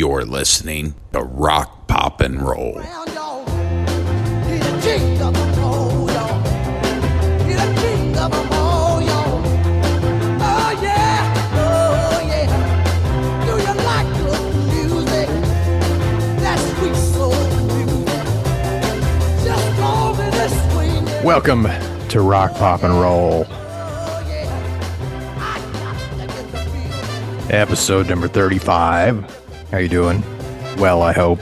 You're listening to Rock Pop and Roll. Round, y'all. He's the king of them all, y'all. He's the king of them all, y'all. Oh, yeah. Oh, yeah. Do you like good music? That sweet soul music. Just call me this way. yeah. Welcome to Rock, Pop, and Roll, Oh, yeah. I got to get the feeling. episode number 35. How you doing? Well, I hope.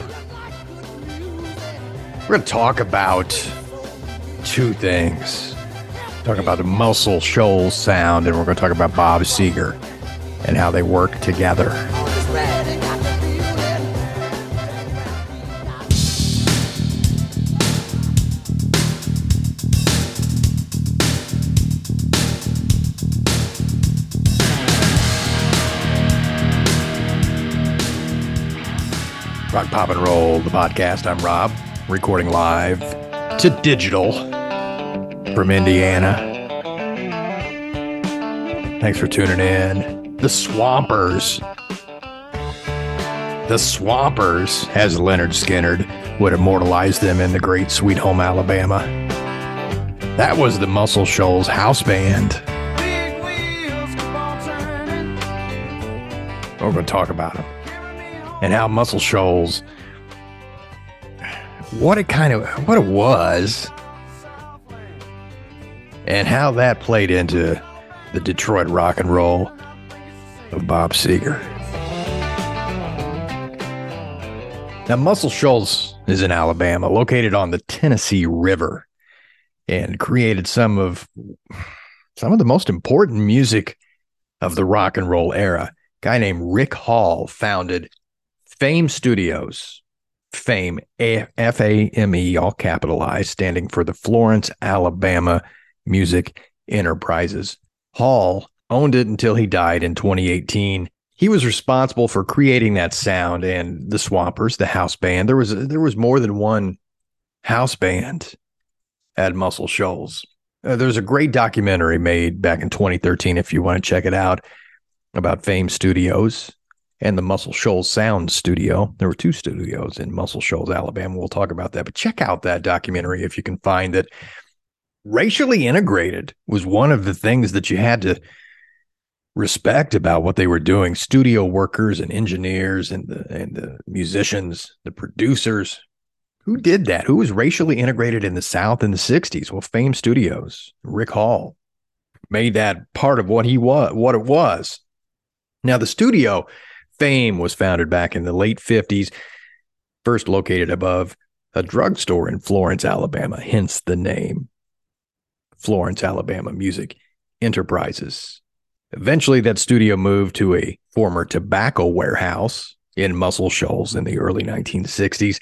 We're going to talk about two things. Talk about the Muscle Shoals sound, and we're going to talk about Bob Seger and how they work together. Rock, Pop, and Roll, the podcast. I'm Rob, recording live to digital from Indiana. Thanks for tuning in. The Swampers. The Swampers, as Lynyrd Skynyrd would immortalize them in the great Sweet Home Alabama. That was the Muscle Shoals House Band. We're going to talk about them and how Muscle Shoals, what it kind of, what it was, and how that played into the Detroit rock and roll of Bob Seger. Now, Muscle Shoals is in Alabama, located on the Tennessee River, and created some of some of the most important music of the rock and roll era. guy named Rick Hall founded Fame Studios. Fame, F A M E, all capitalized, standing for the Florence, Alabama Music Enterprises. Hall owned it until he died in 2018. He was responsible for creating that sound and the Swampers, the house band. There was there was more than one house band at Muscle Shoals. Uh, there's a great documentary made back in 2013 if you want to check it out about Fame Studios and the Muscle Shoals Sound Studio. There were two studios in Muscle Shoals, Alabama. We'll talk about that, but check out that documentary if you can find it. Racially integrated was one of the things that you had to respect about what they were doing. Studio workers and engineers and the and the musicians, the producers. Who did that? Who was racially integrated in the South in the 60s? Well, Fame Studios, Rick Hall made that part of what he was, what it was. Now, the studio Fame was founded back in the late 50s, first located above a drugstore in Florence, Alabama, hence the name Florence, Alabama Music Enterprises. Eventually, that studio moved to a former tobacco warehouse in Muscle Shoals in the early 1960s.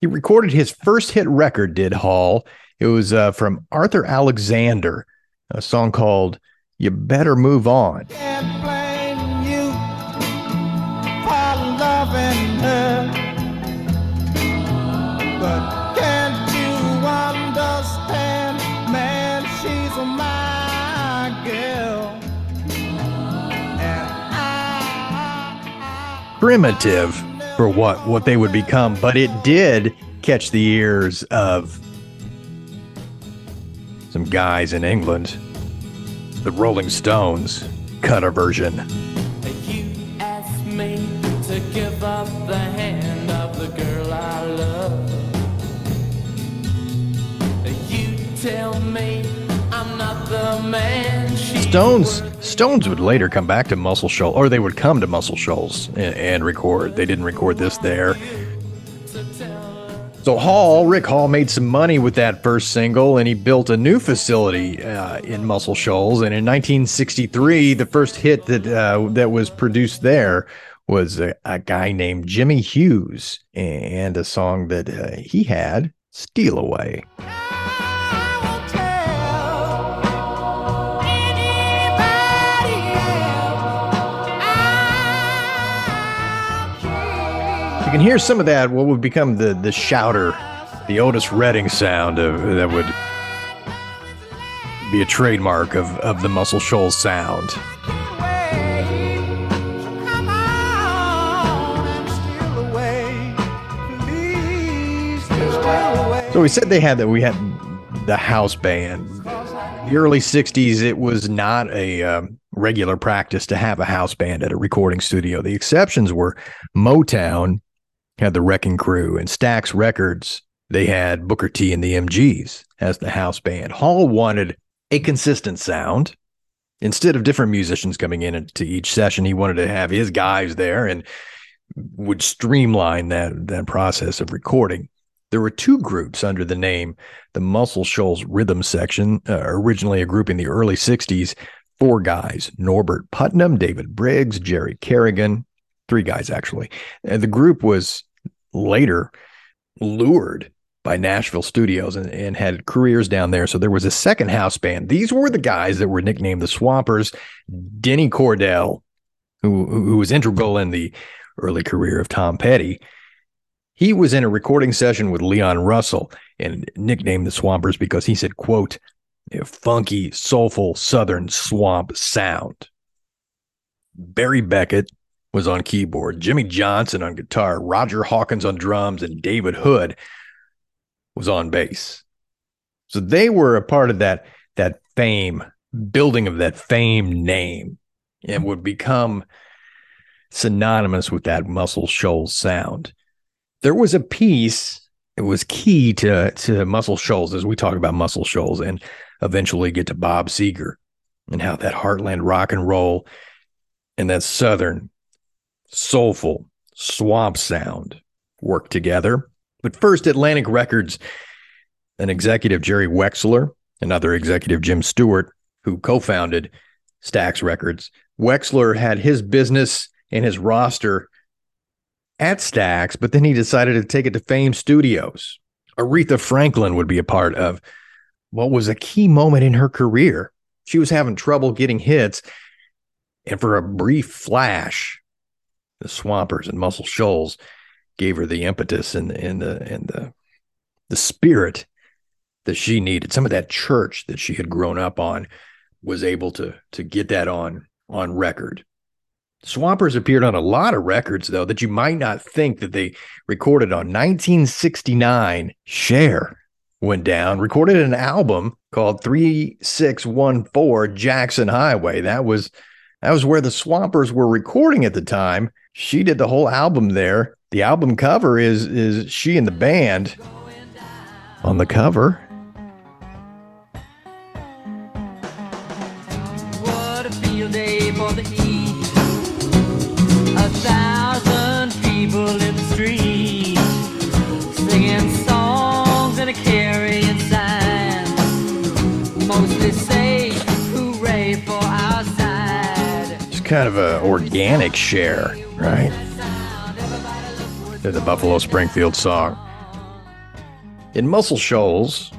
He recorded his first hit record, did Hall. It was uh, from Arthur Alexander, a song called You Better Move On. Can't she's my girl. I, primitive for what what they would become, but it did catch the ears of some guys in England. The Rolling Stones cut a version. Stones Stones would later come back to Muscle Shoals, or they would come to Muscle Shoals and, and record. They didn't record this there. So Hall, Rick Hall, made some money with that first single, and he built a new facility uh, in Muscle Shoals. And in 1963, the first hit that uh, that was produced there was a, a guy named Jimmy Hughes, and a song that uh, he had, "Steal Away." can hear some of that, what would become the, the shouter, the Otis Redding sound of, that would be a trademark of, of the Muscle Shoals sound. So we said they had that we had the house band. The early 60s, it was not a um, regular practice to have a house band at a recording studio. The exceptions were Motown had the Wrecking Crew and Stax Records. They had Booker T and the MGs as the house band. Hall wanted a consistent sound. Instead of different musicians coming in to each session, he wanted to have his guys there and would streamline that that process of recording. There were two groups under the name the Muscle Shoals Rhythm Section, uh, originally a group in the early 60s. Four guys Norbert Putnam, David Briggs, Jerry Carrigan, three guys actually. And the group was later lured by Nashville studios and, and had careers down there. So there was a second house band. These were the guys that were nicknamed the Swampers. Denny Cordell, who, who was integral in the early career of Tom Petty, he was in a recording session with Leon Russell and nicknamed the Swampers because he said, quote, funky, soulful Southern swamp sound. Barry Beckett was on keyboard, Jimmy Johnson on guitar, Roger Hawkins on drums, and David Hood was on bass. So they were a part of that that fame, building of that fame name, and would become synonymous with that Muscle Shoals sound. There was a piece it was key to to Muscle Shoals as we talk about Muscle Shoals and eventually get to Bob Seger and how that heartland rock and roll and that southern soulful swamp sound work together. But first, Atlantic Records, an executive Jerry Wexler, another executive Jim Stewart, who co-founded Stax Records. Wexler had his business and his roster at Stax, but then he decided to take it to Fame Studios. Aretha Franklin would be a part of what was a key moment in her career. She was having trouble getting hits, and for a brief flash, the Swampers and Muscle Shoals gave her the impetus and, and the and the the spirit that she needed. Some of that church that she had grown up on was able to to get that on on record. Swampers appeared on a lot of records, though, that you might not think that they recorded on. 1969, Cher went down, recorded an album called 3614 Jackson Highway. That was that was where the Swampers were recording at the time. She did the whole album there. The album cover is is she and the band on the cover. What a field day for the heat. A thousand people in the street, singing songs and a carrying signs. Mostly say hooray for our side. It's kind of a organic Cher, right? To the Buffalo Springfield song. In Muscle Shoals,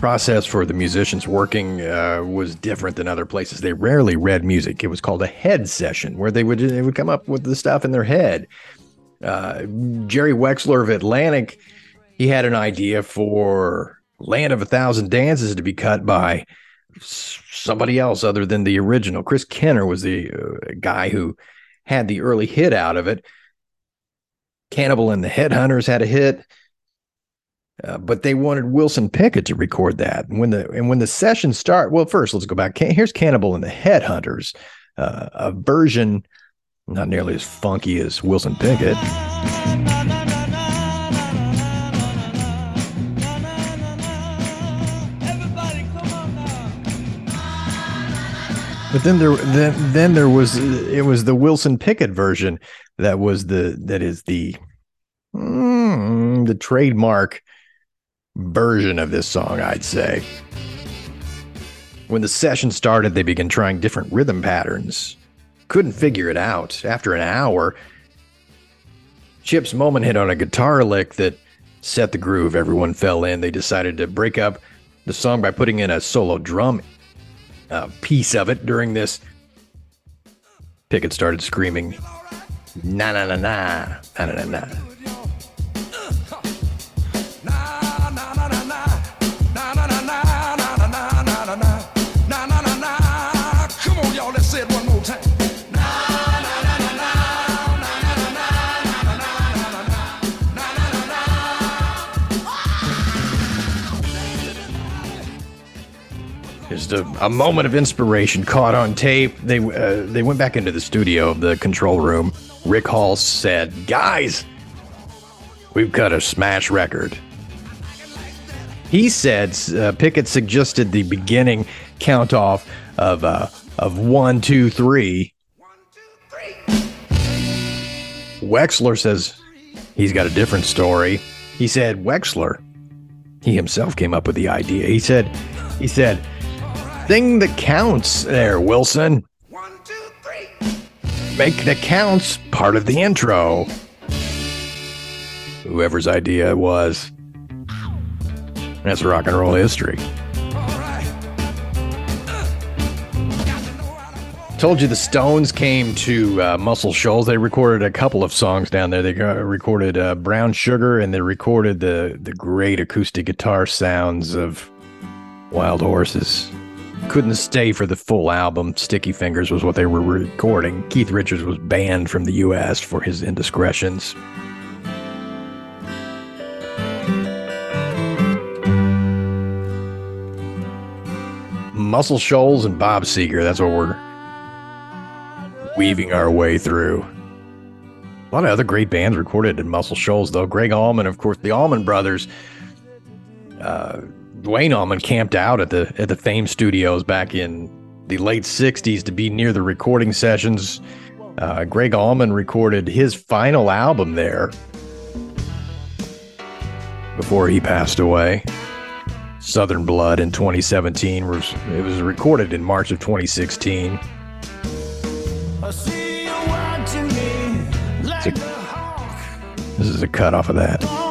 process for the musicians working uh, was different than other places. They rarely read music. It was called a head session, where they would they would come up with the stuff in their head. Uh, Jerry Wexler of Atlantic, he had an idea for "Land of a Thousand Dances" to be cut by somebody else other than the original. Chris Kenner was the uh, guy who had the early hit out of it. Cannibal and the Headhunters had a hit. Uh, but they wanted Wilson Pickett to record that. And when the and when the session start, well, first let's go back. Here's Cannibal and the Headhunters, uh, a version not nearly as funky as Wilson Pickett. But then there then then there was it was the Wilson Pickett version that was the that is the mm, the trademark version of this song, I'd say. When the session started, they began trying different rhythm patterns. Couldn't figure it out. After an hour, Chips Moman hit on a guitar lick that set the groove. Everyone fell in. They decided to break up the song by putting in a solo drum uh, piece of it during this. Pickett started screaming, na na na na, na na na na. Just a, a moment of inspiration caught on tape. They uh, they went back into the studio of the control room. Rick Hall said, "Guys, we've cut a smash record." He said uh, Pickett suggested the beginning count off of uh, of one, two, three. Wexler says he's got a different story. He said Wexler, he himself came up with the idea. He said, he said, thing that counts there, Wilson. Make the counts part of the intro. Whoever's idea it was. That's rock and roll history. Told you the Stones came to uh, Muscle Shoals. They recorded a couple of songs down there. They uh, recorded uh, Brown Sugar and they recorded the the great acoustic guitar sounds of Wild Horses. Couldn't stay for the full album. Sticky Fingers was what they were recording. Keith Richards was banned from the U.S. for his indiscretions. Muscle Shoals and Bob Seger. That's what we're weaving our way through. A lot of other great bands recorded in Muscle Shoals, though. Gregg Allman, of course, the Allman Brothers. Uh, Duane Allman camped out at the at the Fame Studios back in the late '60s to be near the recording sessions. Uh, Gregg Allman recorded his final album there before he passed away. Southern Blood in 2017 was it was recorded in March of 2016. I see you me like a- a This is a cut off of that.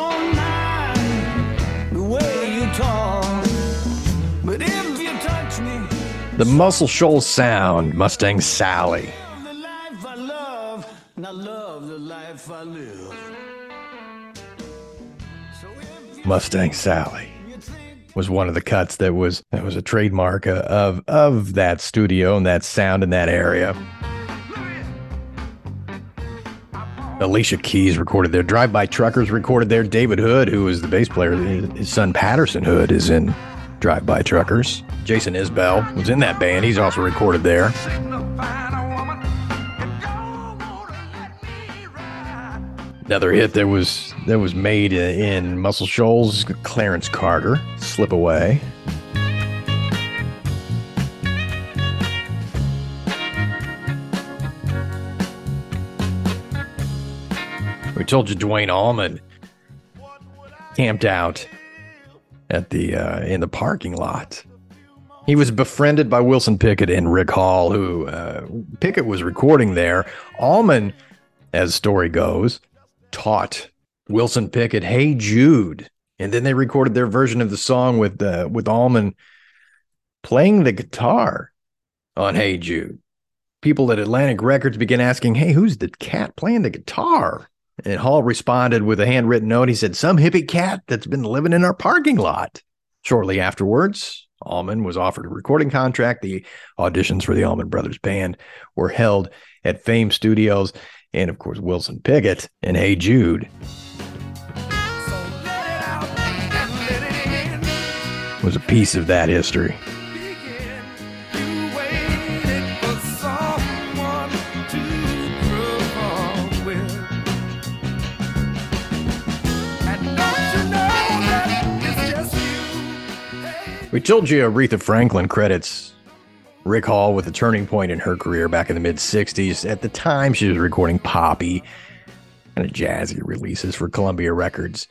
The Muscle Shoals Sound, Mustang Sally. Mustang Sally was one of the cuts that was that was a trademark uh, of of that studio and that sound in that area. Alicia Keys recorded there. Drive By Truckers recorded there. David Hood, who was the bass player, his son Patterson Hood is in Drive By Truckers. Jason Isbell was in that band. He's also recorded there. Another hit that was that was made in Muscle Shoals, Clarence Carter, Slip Away. We told you Duane Allman camped out at the uh, in the parking lot. He was befriended by Wilson Pickett and Rick Hall, who uh, Pickett was recording there. Allman, as story goes, taught Wilson Pickett "Hey Jude," and then they recorded their version of the song with uh, with Allman playing the guitar on "Hey Jude." People at Atlantic Records began asking, "Hey, who's the cat playing the guitar?" And Hall responded with a handwritten note. He said, "Some hippie cat that's been living in our parking lot." Shortly afterwards, Allman was offered a recording contract. The auditions for the Allman Brothers Band were held at Fame Studios, and of course, Wilson Pickett and Hey Jude was a piece of that history. We told you Aretha Franklin credits Rick Hall with a turning point in her career back in the mid 60s. At the time, she was recording poppy kind of jazzy releases for Columbia Records.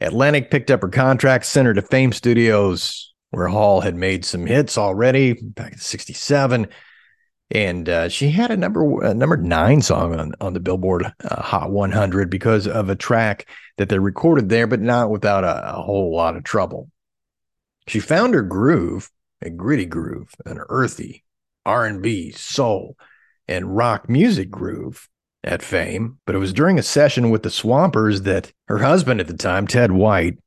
Atlantic picked up her contract, sent her to Fame Studios, where Hall had made some hits already back in 67. And uh, she had a number a number nine song on, on the Billboard uh, Hot 100 because of a track that they recorded there, but not without a, a whole lot of trouble. She found her groove, a gritty groove, an earthy R&B, soul, and rock music groove at Fame. But it was during a session with the Swampers that her husband at the time, Ted White,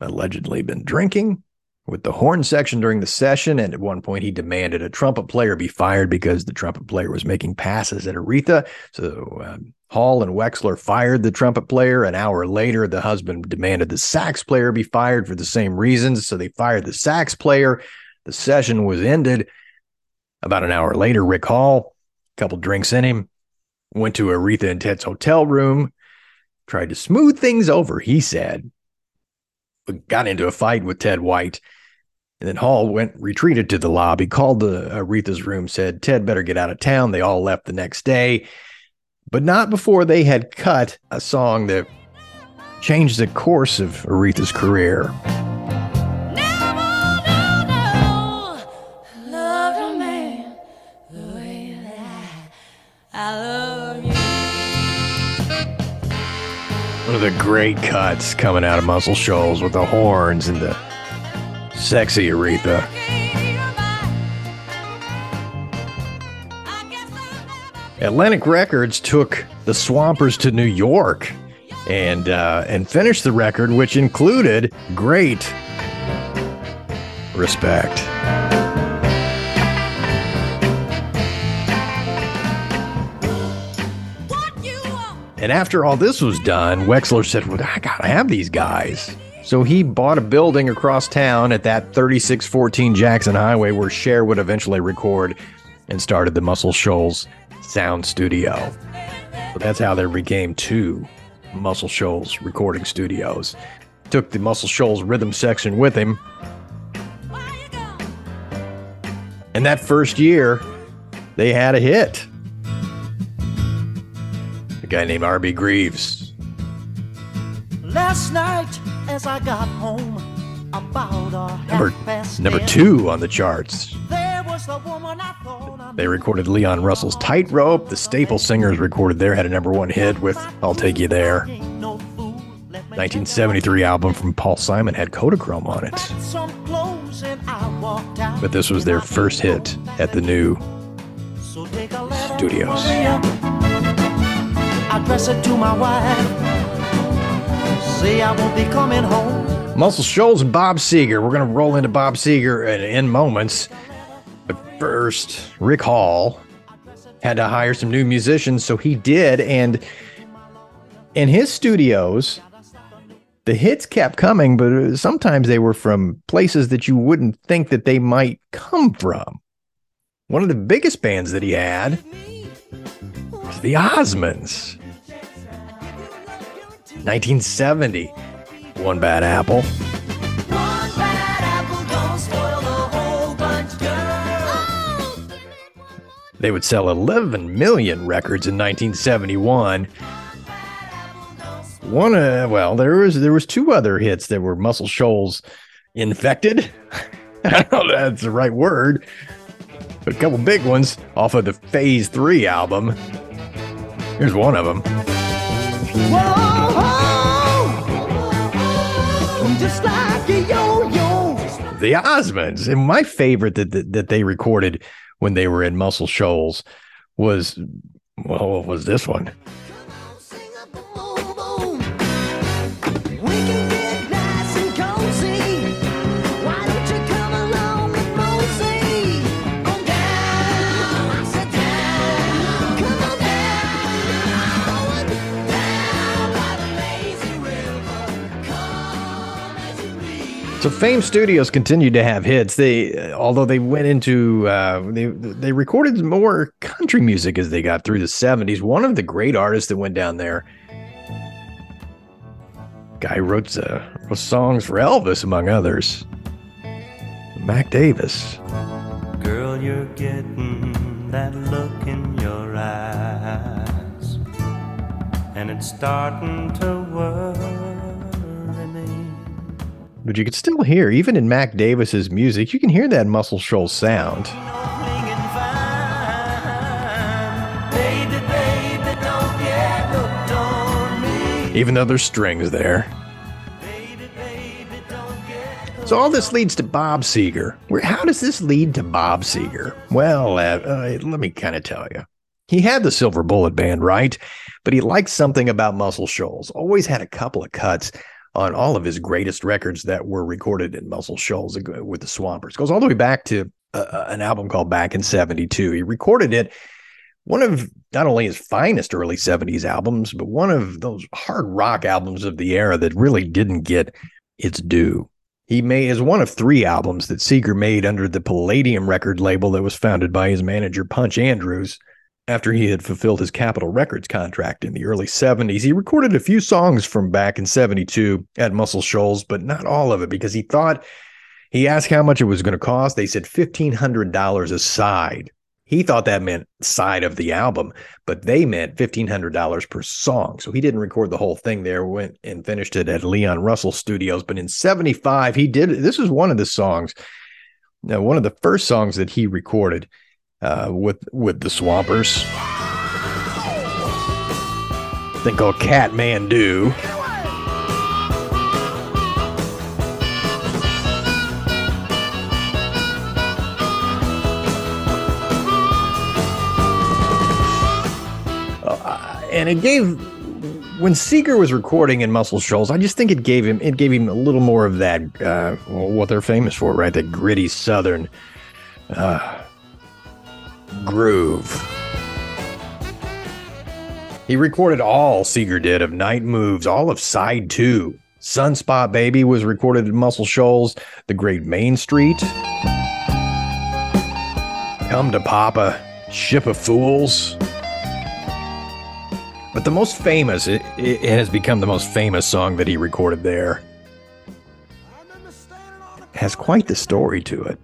allegedly been drinking with the horn section during the session. And at one point, he demanded a trumpet player be fired because the trumpet player was making passes at Aretha. So um, Hall and Wexler fired the trumpet player. An hour later, the husband demanded the sax player be fired for the same reasons. So they fired the sax player. The session was ended. About an hour later, Rick Hall, a couple drinks in him, went to Aretha and Ted's hotel room, tried to smooth things over, he said, but got into a fight with Ted White. And then Hall went, retreated to the lobby, called the Aretha's room, said, Ted better get out of town. They all left the next day, but not before they had cut a song that changed the course of Aretha's career. Love your man the way that I, I love you. One of the great cuts coming out of Muscle Shoals with the horns and the sexy Aretha. Atlantic Records took the Swampers to New York and uh, and finished the record, which included great respect. And after all this was done, Wexler said, well, I gotta have these guys. So he bought a building across town at that 3614 Jackson Highway where Cher would eventually record and started the Muscle Shoals Sound Studio. So that's how they became two Muscle Shoals recording studios. Took the Muscle Shoals rhythm section with him. And that first year, they had a hit. A guy named R.B. Greaves. Last night, as I got home, about Number, number two on the charts. There was the woman I thought I They recorded Leon Russell's Tightrope. The Staple Singers recorded there, had a number one hit with I'll Take You There. ain't no fool. Let me 1973 album from Paul Simon had Kodachrome on it. some clothes and I walked out. But this was their first hit at the new So take a letter, Studios. Address it to my wife. Say I won't be coming home. Muscle Shoals and Bob Seger. We're going to roll into Bob Seger in, in moments. First, Rick Hall had to hire some new musicians, so he did. And in his studios, the hits kept coming, but uh, sometimes they were from places that you wouldn't think that they might come from. One of the biggest bands that he had was the Osmonds. 1970. One Bad Apple. They would sell 11 million records in 1971. One, uh, well, there was there was two other hits that were Muscle Shoals infected. I don't know if that's the right word, but a couple big ones off of the Phase Three album. Here's one of them. Just like yo-yo. the Osmonds. And my favorite that, that that they recorded when they were in Muscle Shoals was well, what was this one? So Fame Studios continued to have hits. They, although they went into, uh, they they recorded more country music as they got through the '70s. One of the great artists that went down there, guy wrote, uh, wrote songs for Elvis, among others. Mac Davis. Girl, you're getting that look in your eyes, and it's starting to me. But you could still hear, even in Mac Davis's music, you can hear that Muscle Shoals sound. Even though there's strings there. So all this leads to Bob Seger. Where how does this lead to Bob Seger? Well, uh, uh, let me kind of tell you. He had the Silver Bullet Band, right? But he liked something about Muscle Shoals. Always had a couple of cuts on all of his greatest records that were recorded in Muscle Shoals uh, with the Swampers. Goes all the way back to uh, an album called Back in 72. He recorded it one of not only his finest early 70s albums, but one of those hard rock albums of the era that really didn't get its due. He made is one of three albums that Seger made under the Palladium record label that was founded by his manager Punch Andrews. After he had fulfilled his Capitol Records contract in the early 70s, he recorded a few songs from back in 72 at Muscle Shoals, but not all of it because he thought he asked how much it was going to cost. They said $1,500 a side. He thought that meant side of the album, but they meant $1,500 per song. So he didn't record the whole thing there, went and finished it at Leon Russell Studios. But in 75, he did this is one of the songs, uh, one of the first songs that he recorded uh, with with the Swampers. Thing called Katmandu. Uh, and it gave when Seger was recording in Muscle Shoals, I just think it gave him it gave him a little more of that uh, what they're famous for, right? That gritty Southern uh, groove. He recorded all Seger did of Night Moves, all of side two. Sunspot Baby was recorded at Muscle Shoals, The Great Main Street. Come to Papa, Ship of Fools. But the most famous, it, it has become the most famous song that he recorded there. Has quite the story to it.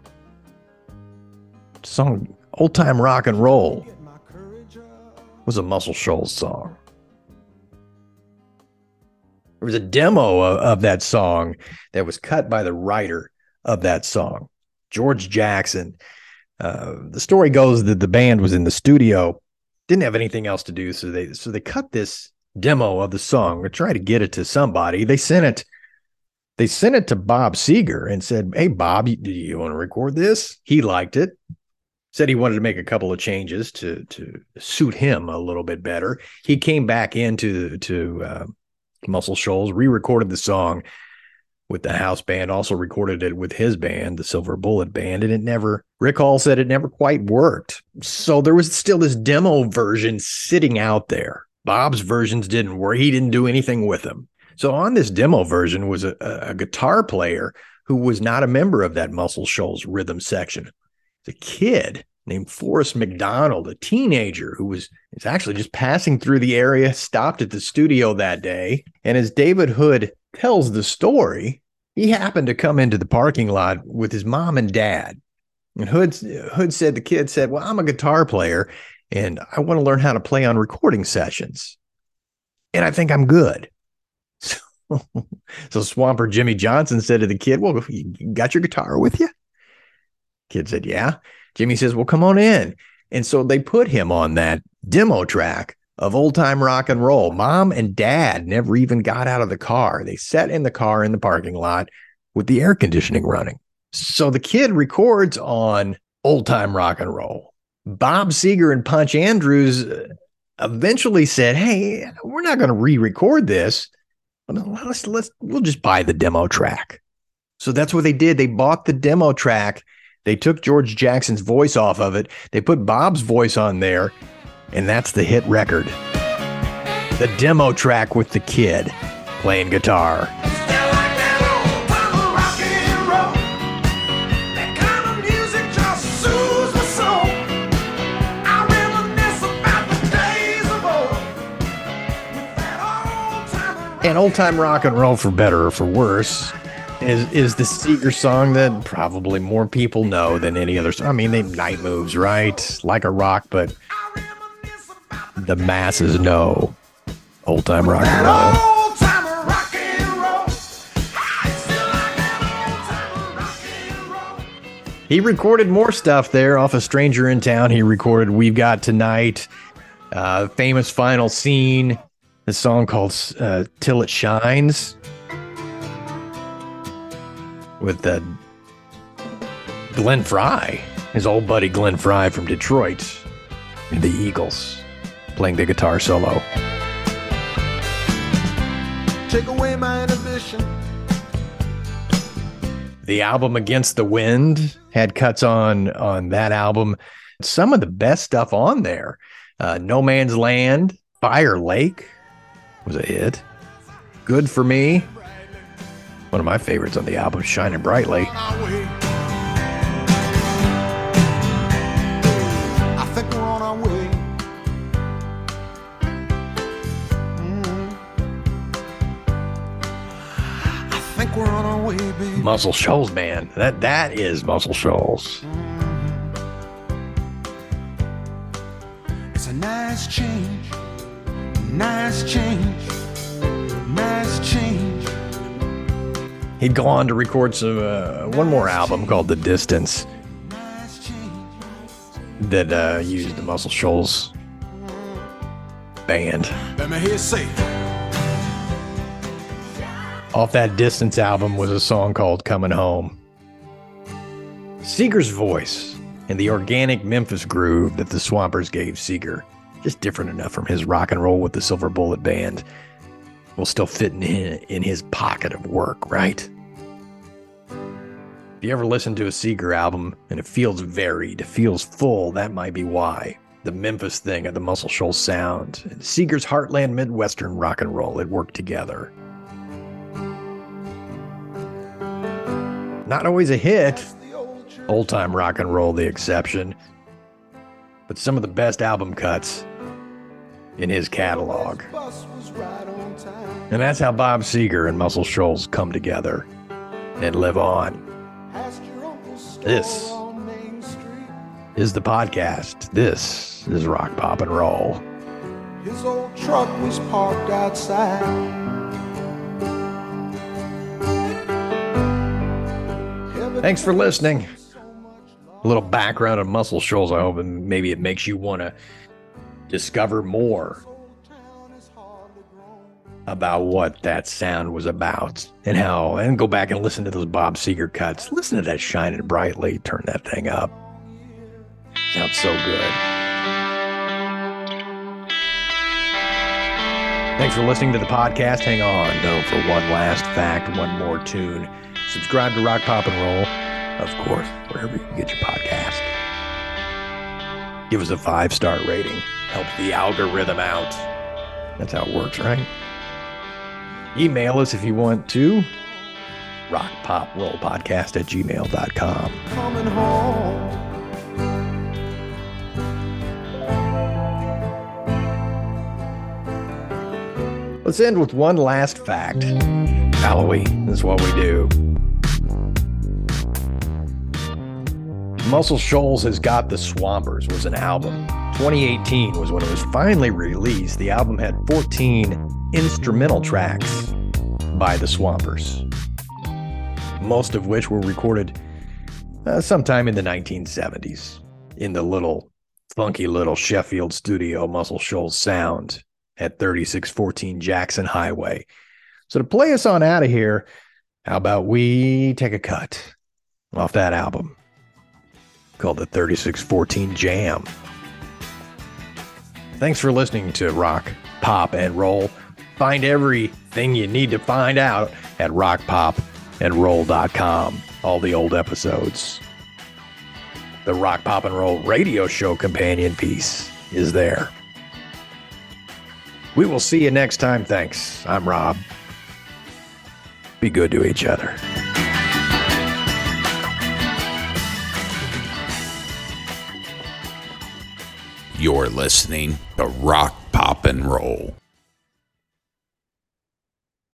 Song Old Time Rock and Roll was a Muscle Shoals song. There was a demo of, of that song that was cut by the writer of that song, George Jackson. Uh, the story goes that the band was in the studio, didn't have anything else to do, so they so they cut this demo of the song to try to get it to somebody. They sent it. They sent it to Bob Seger and said, "Hey, Bob, do you want to record this?" He liked it said he wanted to make a couple of changes to to suit him a little bit better. He came back into to uh, Muscle Shoals, re-recorded the song with the house band, also recorded it with his band, the Silver Bullet Band, and it never. Rick Hall said it never quite worked. So there was still this demo version sitting out there. Bob's versions didn't work. He didn't do anything with them. So on this demo version was a, a guitar player who was not a member of that Muscle Shoals rhythm section a kid named Forrest McDonald, a teenager who was is actually just passing through the area, stopped at the studio that day. And as David Hood tells the story, he happened to come into the parking lot with his mom and dad. And Hood, Hood said the kid said, Well, I'm a guitar player and I want to learn how to play on recording sessions. And I think I'm good. So, so Swamper Jimmy Johnson said to the kid, Well, you got your guitar with you? Kid said, Yeah. Jimmy says, Well, come on in. And so they put him on that demo track of old time rock and roll. Mom and dad never even got out of the car. They sat in the car in the parking lot with the air conditioning running. So the kid records on old time rock and roll. Bob Seger and Punch Andrews uh, eventually said, Hey, we're not going to re record this. Let's, let's, we'll just buy the demo track. So that's what they did. They bought the demo track they took George Jackson's voice off of it, they put Bob's voice on there, and that's the hit record. The demo track with the kid playing guitar. And old time rock and roll, for better or for worse, is is the Seger song that probably more people know than any other. Song. I mean, they night moves right, like a rock, but the masses know old time rock and roll. He recorded more stuff there off a Stranger in Town. He recorded We've Got Tonight, uh, famous final scene, a song called uh, Till It Shines with uh, Glenn Frey, his old buddy Glenn Frey from Detroit, and the Eagles, playing the guitar solo. Take away my inhibition. The album Against the Wind had cuts on on that album. Some of the best stuff on there. Uh, no Man's Land, Fire Lake was a hit. Good for Me. One of my favorites on the album, Shining Brightly. On our way. I think we're on our way. Mm. I think we're on our way, baby. Muscle Shoals, man. That that is Muscle Shoals. It's a nice change, nice change, He'd go on to record some uh, one more album called The Distance that uh, used the Muscle Shoals band. Let me hear you say. Off that Distance album was a song called Coming Home. Seger's voice and the organic Memphis groove that the Swampers gave Seger, just different enough from his rock and roll with the Silver Bullet Band, will still fit in, in his pocket of work, right? If you ever listen to a Seger album and it feels varied, it feels full, that might be why. The Memphis thing and the Muscle Shoals sound and Seger's Heartland Midwestern rock and roll, it worked together. Not always a hit, old time rock and roll the exception, but some of the best album cuts in his catalog. And that's how Bob Seger and Muscle Shoals come together and live on. Past your uncle's store This on Main Street. is the podcast. This is Rock Pop and Roll. His old truck was parked outside. Thanks for listening. A little background on Muscle Shoals. I hope and maybe it makes you want to discover more about what that sound was about and how, and go back and listen to those Bob Seger cuts. Listen to that shining brightly. Turn that thing up. Sounds so good. Thanks for listening to the podcast. Hang on, though, for one last fact, one more tune. Subscribe to Rock Pop and Roll, of course, wherever you get your podcast. Give us a five star rating. Helps the algorithm out. That's how it works, right? Email us if you want to. Rockpoprollpodcast at gmail.com. Coming home. Let's end with one last fact. Halloween is what we do. Muscle Shoals has got the Swampers was an album. 2018 was when it was finally released. The album had 14 instrumental tracks by the Swampers, most of which were recorded uh, sometime in the 1970s in the little funky little Sheffield studio Muscle Shoals Sound at 3614 Jackson Highway. So to play us on out of here, how about we take a cut off that album called the 3614 Jam? Thanks for listening to Rock, Pop, and Roll. Find everything you need to find out at rockpopandroll.com. All the old episodes. The Rock, Pop, and Roll radio show companion piece is there. We will see you next time. Thanks. I'm Rob. Be good to each other. You're listening to Rock, Pop, and Roll.